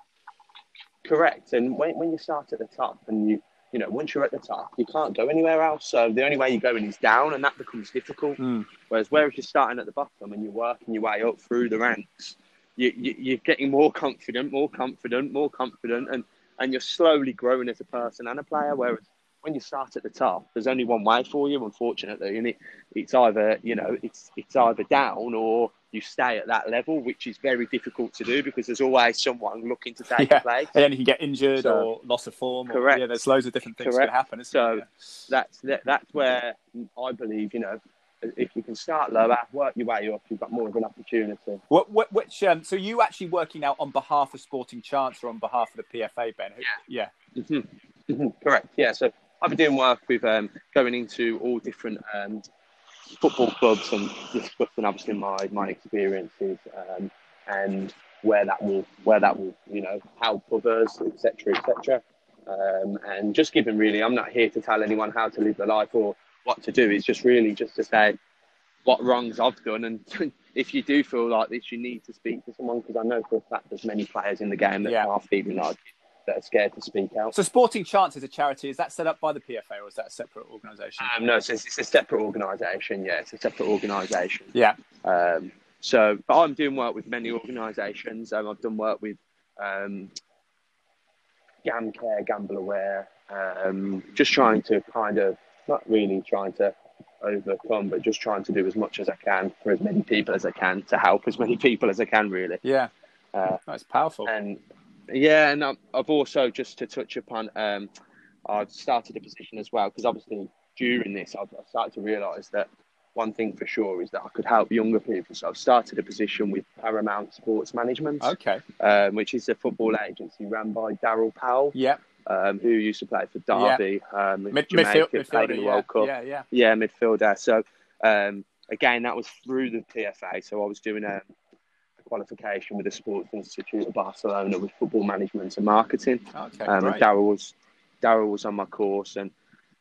Speaker 2: Correct, and when when you start at the top and you you know once you're at the top, you can't go anywhere else. So the only way you're going is down, and that becomes difficult. Mm. Whereas whereas you're starting at the bottom and you're working your way up through the ranks, you, you you're getting more confident, more confident, more confident, and and you're slowly growing as a person and a player. Whereas when you start at the top, there's only one way for you, unfortunately, and it, it's either you know it's it's either down or you stay at that level, which is very difficult to do because there's always someone looking to take
Speaker 3: yeah.
Speaker 2: a place.
Speaker 3: And then you can get injured
Speaker 2: So-
Speaker 3: or loss of form.
Speaker 2: Correct.
Speaker 3: Or, yeah, there's loads of different things
Speaker 2: Correct.
Speaker 3: that happen. Isn't
Speaker 2: So
Speaker 3: there?
Speaker 2: that's that, that's where I believe you know if you can start lower, work your way up, you've got more of an opportunity.
Speaker 3: What, what, which, um, so you actually working out on behalf of Sporting Chance or on behalf of the PFA, Ben? Who- Yeah.
Speaker 2: Mhm. Mhm. Correct. Yeah. So I've been doing work with um, going into all different um, football clubs and discussing obviously my my experiences um, and where that will where that will you know help others, etc. etc. Um, and just giving really, I'm not here to tell anyone how to live their life or what to do. It's just really just to say what wrongs I've done, and if you do feel like this, you need to speak to someone because I know for a fact there's many players in the game that
Speaker 3: Yeah.
Speaker 2: are feeling like that are scared to speak out.
Speaker 3: So Sporting Chance is a charity. Is that set up by the PFA or is that a separate organisation?
Speaker 2: Um, no, it's, it's a separate organisation. Yeah, it's a separate organisation.
Speaker 3: yeah.
Speaker 2: Um, so, but I'm doing work with many organisations. Um, I've done work with um, GamCare, Gamble Aware, um, just trying to kind of not really trying to overcome, but just trying to do as much as I can for as many people as I can to help as many people as I can. Really,
Speaker 3: Yeah.
Speaker 2: uh,
Speaker 3: That's powerful.
Speaker 2: and yeah, and I've also just to touch upon, um, I've started a position as well because obviously during this, I've, I've started to realise that one thing for sure is that I could help younger people. So I've started a position with Paramount Sports Management,
Speaker 3: Okay.
Speaker 2: um, which is a football agency run by Darryl Powell,
Speaker 3: Yeah.
Speaker 2: Um, who used to play for Derby, um,
Speaker 3: Mid-
Speaker 2: Jamaica,
Speaker 3: midfield,
Speaker 2: played in the
Speaker 3: Yeah.
Speaker 2: World Cup.
Speaker 3: yeah. Yeah.
Speaker 2: Yeah, midfielder. So um, again, that was through the PFA. So I was doing a, a qualification with the Sports Institute of Barcelona with football management and marketing.
Speaker 3: Okay.
Speaker 2: Um, and. Darryl was Darryl was on my course, and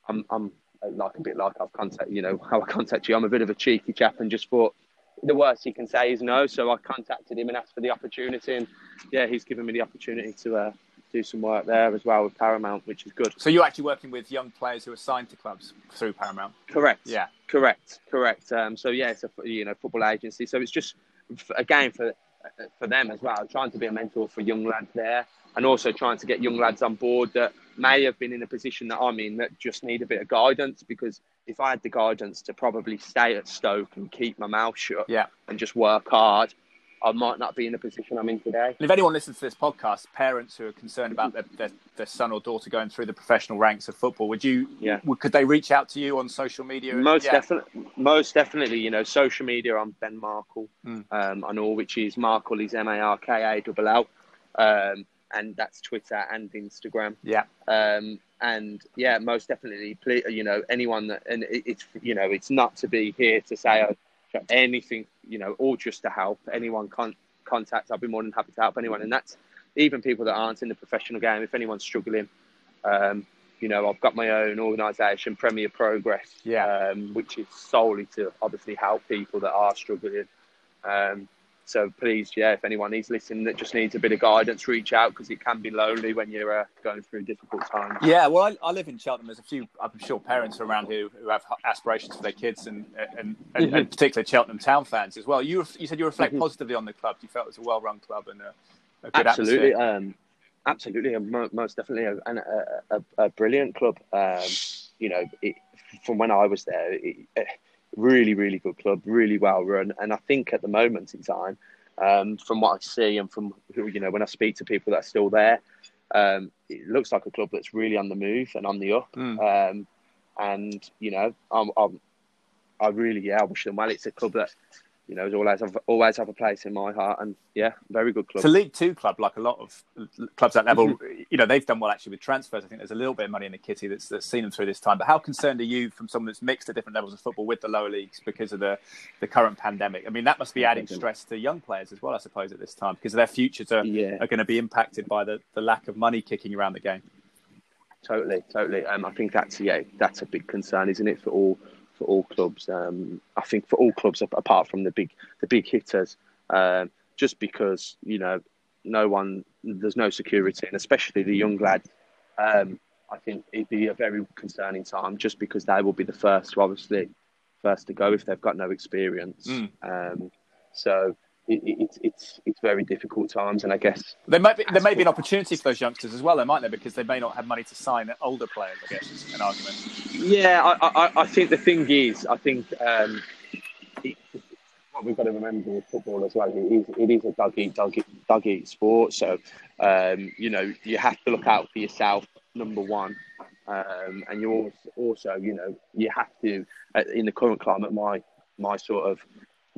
Speaker 2: I'm I'm uh, like a bit like I've contacted you know how I contact you. I'm a bit of a cheeky chap, and just thought the worst he can say is no. So I contacted him and asked for the opportunity, and yeah, he's given me the opportunity to uh, do some work there as well with Paramount, which is good.
Speaker 3: So you're actually working with young players who are signed to clubs through Paramount.
Speaker 2: Correct.
Speaker 3: Yeah.
Speaker 2: Correct, correct. Um, so yeah, it's a you know football agency. So it's just again for for them as well, trying to be a mentor for young lads there, and also trying to get young lads on board that may have been in a position that I'm in that just need a bit of guidance. Because if I had the guidance to probably stay at Stoke and keep my mouth shut
Speaker 3: Yeah.
Speaker 2: and just work hard, I might not be in the position I'm in today.
Speaker 3: And if anyone listens to this podcast, parents who are concerned about their, their, their son or daughter going through the professional ranks of football, would you?
Speaker 2: Yeah.
Speaker 3: Would, could they reach out to you on social media?
Speaker 2: Most
Speaker 3: yeah.
Speaker 2: definitely, most definitely. You know, social media. I'm Ben Markle.
Speaker 3: Mm.
Speaker 2: Um, I know which is Markle is M A R K A double L, um, and that's Twitter and Instagram.
Speaker 3: Yeah.
Speaker 2: Um, and yeah, most definitely. Please, you know, anyone that and it, it's you know, it's not to be here to say oh, anything. You know, or just to help anyone. Con- contact. I'll be more than happy to help anyone, and that's even people that aren't in the professional game. If anyone's struggling. Um, you know, I've got my own organisation, Premier Progress,
Speaker 3: Yeah.
Speaker 2: um, which is solely to obviously help people that are struggling. Um, so please, yeah, if anyone is listening that just needs a bit of guidance, reach out because it can be lonely when you're uh, going through difficult times.
Speaker 3: Yeah, well, I, I live in Cheltenham. There's a few, I'm sure, parents around who, who have aspirations for their kids, and and, and,
Speaker 2: Mm-hmm.
Speaker 3: and particularly Cheltenham Town fans as well. You you said you reflect positively on the club. You felt it was a well-run club and a, a good
Speaker 2: absolutely,
Speaker 3: atmosphere.
Speaker 2: um, absolutely, most definitely, a, and a, a, a brilliant club. Um, you know, it, from when I was there, it, really, really good club, really well run, and I think at the moment in time, um, from what I see and from who you know when I speak to people that are still there, um, it looks like a club that's really on the move and on the up.
Speaker 3: Mm.
Speaker 2: Um, and you know, I'm, I'm, I really, yeah, I wish them well. It's a club that you know has always have always have a place in my heart, and yeah, very good club.
Speaker 3: It's a League Two club, like a lot of clubs at that level.
Speaker 2: Mm-hmm.
Speaker 3: You know, they've done well actually with transfers. I think there's a little bit of money in the kitty that's, that's seen them through this time. But how concerned are you from someone that's mixed at different levels of football with the lower leagues because of the, the current pandemic? I mean, that must be adding stress to young players as well, I suppose, at this time because their futures are,
Speaker 2: Yeah.
Speaker 3: are going to be impacted by the, the lack of money kicking around the game.
Speaker 2: Totally, totally. Um, I think that's yeah, that's a big concern, isn't it, for all for all clubs? Um, I think for all clubs apart from the big the big hitters, um, just because you know no one there's no security, and especially the young lad. Um, I think it'd be a very concerning time, just because they will be the first to obviously first to go if they've got no experience.
Speaker 3: Mm.
Speaker 2: Um, so it, it, it's it's it's very difficult times, and I guess
Speaker 3: There might be there may be an opportunity for those youngsters as well, though, might there? Because they may not have money to sign older players. I guess is an argument.
Speaker 2: Yeah, I, I, I think the thing is, I think um, it, what we've got to remember with football as well. It is, it is a dog eat, dog eat, eat sport. So, um, you know, you have to look out for yourself, number one. Um, and you also, also, you know, you have to, uh, in the current climate, my, my sort of,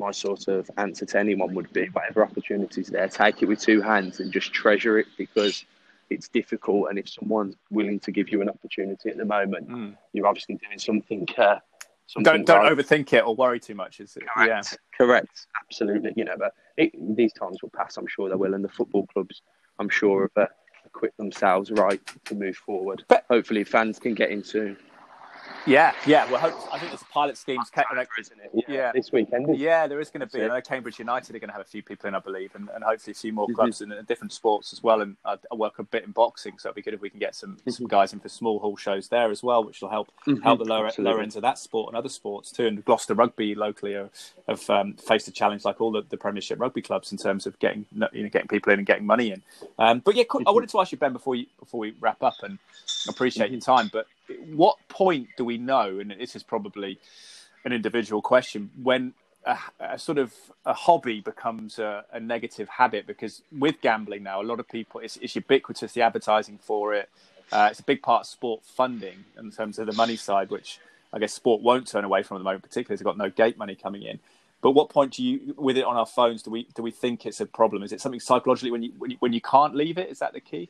Speaker 2: my sort of answer to anyone would be whatever opportunities there, take it with two hands and just treasure it because it's difficult. And if someone's willing to give you an opportunity at the moment, mm. you're obviously doing something uh,
Speaker 3: don't don't right. overthink it or worry too much. Is it?
Speaker 2: Correct. Yeah. Correct. Absolutely. You know, but it, these times will pass. I'm sure they will, and the football clubs, I'm sure, have uh, equipped themselves right to move forward. But, Hopefully, fans can get into
Speaker 3: yeah, yeah. Well, I think there's a pilot schemes.
Speaker 2: Like, isn't it? Yeah, yeah. this weekend.
Speaker 3: Yeah, there is going to be. I know Cambridge United are going to have a few people in, I believe, and, and hopefully a few more clubs mm-hmm. in, in, different sports as well. And I, I, work a bit in boxing, so it'd be good if we can get some, mm-hmm. some guys in for small hall shows there as well, which will help mm-hmm. help the lower lower ends of that sport and other sports too. And Gloucester Rugby locally are, have um, faced a challenge like all the, the, Premiership rugby clubs in terms of getting you know getting people in and getting money in. Um, but yeah, I wanted to ask you Ben before you before we wrap up, and appreciate your time, but what point do we know, and this is probably an individual question, when a, a sort of a hobby becomes a, a, negative habit? Because with gambling now, a lot of people, it's, it's ubiquitous, the advertising for it. Uh, it's a big part of sport funding in terms of the money side, which I guess sport won't turn away from at the moment, particularly as they've got no gate money coming in. But what point do you, with it on our phones, do we do we think it's a problem? Is it something psychologically when you when you, when you can't leave it? Is that the key?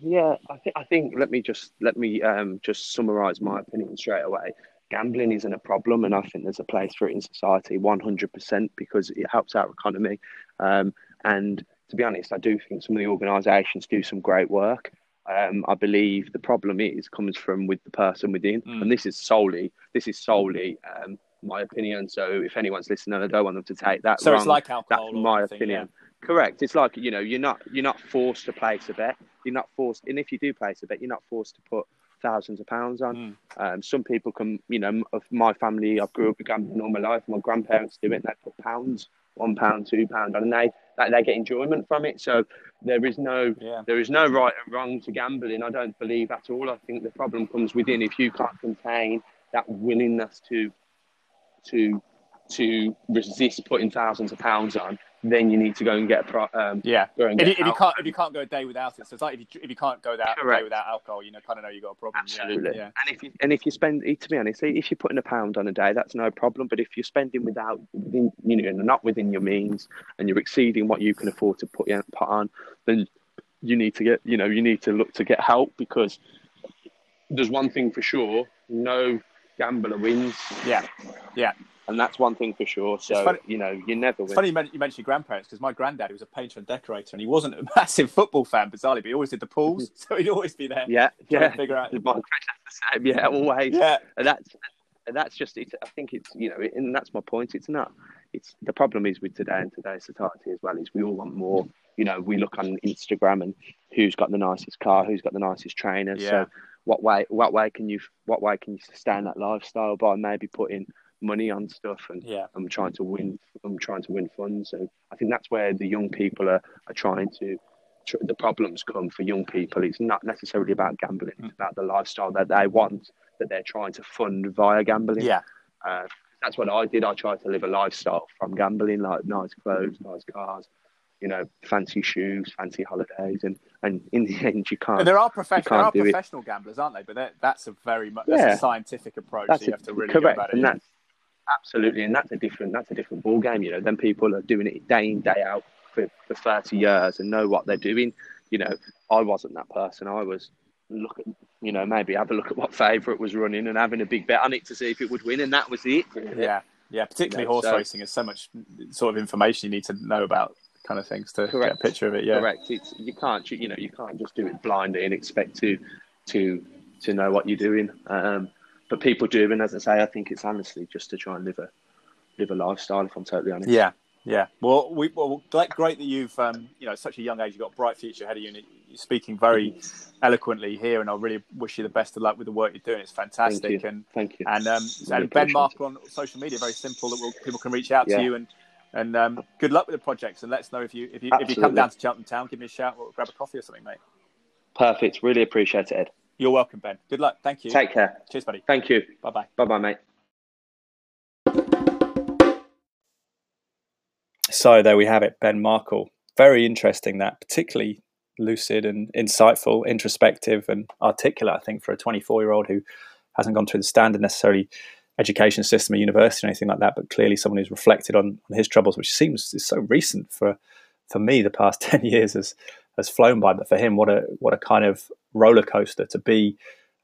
Speaker 2: Yeah, I think I think let me just let me um, just summarise my opinion straight away. Gambling isn't a problem, and I think there's a place for it in society, 100%, because it helps our economy. Um, and to be honest, I do think some of the organisations do some great work. Um, I believe the problem is comes from with the person within, mm. and this is solely this is solely um, my opinion. So if anyone's listening, I don't want them to take that.
Speaker 3: So
Speaker 2: wrong.
Speaker 3: it's like alcohol.
Speaker 2: That's my opinion. Yeah. Correct. It's like you know, you're not you're not forced to place a bet. You're not forced, and if you do place a bet, you're not forced to put thousands of pounds on. Mm. Um, some people can, you know, of my family, I grew up with gambling all my life. My grandparents do it, and they put pounds, one pound, two pound, and they like, they get enjoyment from it. So there is no yeah. there is no right and wrong to gambling. I don't believe at all. I think the problem comes within if you can't contain that willingness to to to resist putting thousands of pounds on then you need to go and get a pro, um,
Speaker 3: yeah. And if, you, if you, can't if you can't go a day without it, so it's like if you if you can't go that day without alcohol, you know, kind of know you have got a problem.
Speaker 2: Absolutely. Yeah. And if you and if you spend, to be honest, if you're putting a pound on a day, that's no problem. But if you're spending without within, you know, not within your means, and you're exceeding what you can afford to put, put on, then you need to get, you know, you need to look to get help because there's one thing for sure: no gambler wins.
Speaker 3: Yeah. Yeah
Speaker 2: and that's one thing for sure. So funny, you know, you never.
Speaker 3: It's win. funny you mentioned your grandparents because my granddad was a painter and decorator, and he wasn't a massive football fan, bizarrely, but he always did the pools, so he'd always be there.
Speaker 2: Yeah, yeah. Figure out. My the same. Yeah, always. Yeah, and that's and that's just it. I think it's you know, and that's my point. It's not. It's the problem is with today and today's society as well is we all want more. You know, we look on Instagram and who's got the nicest car, who's got the nicest trainers. Yeah. So what way what way can you what way can you sustain that lifestyle by maybe putting money on stuff and yeah. I'm trying to win I'm trying to win funds and I think that's where the young people are, are trying to the problems come for young people it's not necessarily about gambling it's mm. about the lifestyle that they want that they're trying to fund via gambling
Speaker 3: yeah
Speaker 2: uh, that's what I did I tried to live a lifestyle from gambling like nice clothes nice cars you know, fancy shoes, fancy holidays, and, and in the end, you can't.
Speaker 3: And there are, professional, there are professional it. gamblers, aren't they? But that's a very much that's yeah. a scientific approach. That's so you have to really correct, and that's
Speaker 2: Absolutely, and that's a different that's a different ball game. You know, then people are doing it day in day out for, for thirty years and know what they're doing. You know, I wasn't that person. I was look at you know maybe have a look at what favourite was running and having a big bet on it to see if it would win, and that was it.
Speaker 3: Yeah, yeah. Particularly you know, horse so, racing is so much sort of information you need to know about kind of things to correct. get a picture of it. Yeah,
Speaker 2: correct. It's, you can't you know you can't just do it blindly and expect to to to know what you're doing. Um, but people do, and as I say, I think it's honestly just to try and live a live a lifestyle. If I'm totally honest.
Speaker 3: Yeah, yeah. Well, we well great that you've um, you know such a young age. You've got a bright future ahead of you, and you're speaking very eloquently here. And I really wish you the best of luck with the work you're doing. It's fantastic.
Speaker 2: Thank
Speaker 3: you. And
Speaker 2: thank you.
Speaker 3: And um, really and Ben Marker on social media, very simple that we'll, people can reach out yeah. to you and. And um, good luck with the projects, and let us know if you if you Absolutely. if you come down to Cheltenham Town, give me a shout or grab a coffee or something, mate.
Speaker 2: Perfect. Really appreciate it, Ed.
Speaker 3: You're welcome, Ben. Good luck. Thank you.
Speaker 2: Take care.
Speaker 3: Cheers, buddy.
Speaker 2: Thank you.
Speaker 3: Bye bye.
Speaker 2: Bye bye, mate.
Speaker 1: So there we have it, Ben Markle. Very interesting that, particularly lucid and insightful, introspective and articulate, I think, for a 24 year old who hasn't gone through the standard necessarily education system or university or anything like that, but clearly someone who's reflected on, on his troubles, which seems is so recent for for me. The past 10 years has has flown by, but for him, what a what a kind of roller coaster to be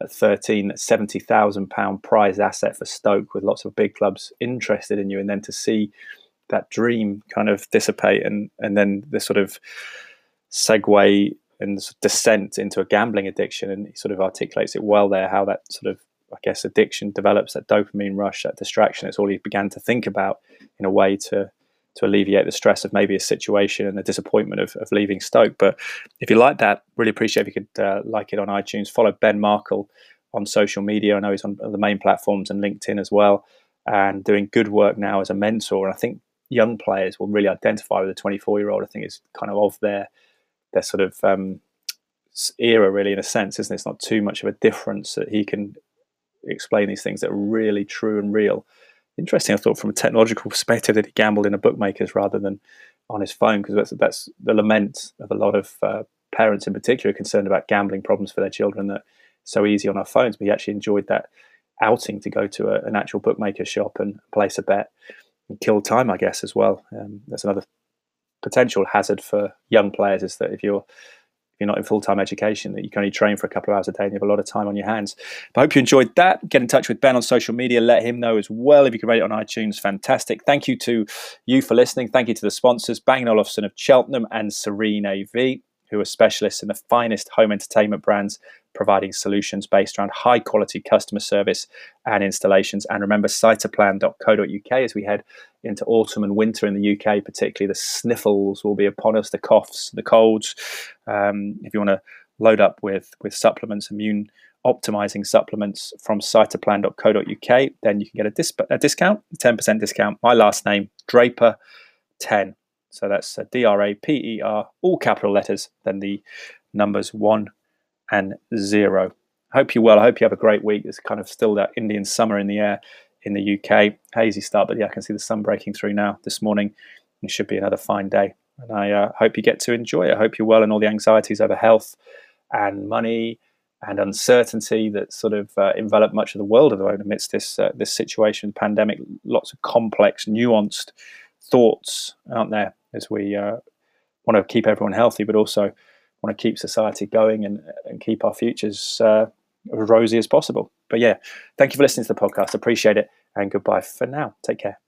Speaker 1: at 13, 70,000 pound prize asset for Stoke with lots of big clubs interested in you, and then to see that dream kind of dissipate and and then the sort of segue and descent into a gambling addiction and he sort of articulates it well there how that sort of I guess addiction develops that dopamine rush that distraction it's all he began to think about in a way to to alleviate the stress of maybe a situation and the disappointment of, of leaving Stoke but if you like that really appreciate if you could uh, like it on iTunes follow Ben Markle on social media I know he's on the main platforms and LinkedIn as well and doing good work now as a mentor and I think young players will really identify with a 24 year old. I think it's kind of of their their sort of um, era, really, in a sense, isn't it? It's not too much of a difference that he can explain these things that are really true and real. Interesting, I thought, from a technological perspective, that he gambled in a bookmaker's rather than on his phone, because that's, that's the lament of a lot of uh, parents in particular concerned about gambling problems for their children that so easy on our phones. But he actually enjoyed that outing to go to a, an actual bookmaker shop and place a bet and kill time, I guess, as well. Um, that's another potential hazard for young players is that if you're you're not in full time education, that you can only train for a couple of hours a day and you have a lot of time on your hands. But I hope you enjoyed that. Get in touch with Ben on social media. Let him know as well. If you can rate it on iTunes, fantastic. Thank you to you for listening. Thank you to the sponsors, Bang Olufsen of Cheltenham and Serene AV, who are specialists in the finest home entertainment brands providing solutions based around high quality customer service and installations. And remember, cytoplan.co.uk as we head into autumn and winter in the UK, particularly the sniffles will be upon us, the coughs, the colds. Um, if you want to load up with, with supplements, immune optimizing supplements from cytoplan.co.uk, then you can get a, dis- a discount, 10% discount. My last name, Draper 10. So that's D R A P E R, all capital letters, then the numbers 1 and zero. Hope you're well. I hope you have a great week. There's kind of still that Indian summer in the air in the UK. Hazy start, but yeah, I can see the sun breaking through now this morning. It should be another fine day. And I uh, hope you get to enjoy it. I hope you're well and all the anxieties over health and money and uncertainty that sort of uh, envelop much of the world at the moment amidst this uh, this situation, pandemic. Lots of complex, nuanced thoughts, aren't there, as we uh, want to keep everyone healthy, but also want to keep society going and, and keep our futures uh, as rosy as possible. But yeah, thank you for listening to the podcast. Appreciate it. And goodbye for now. Take care.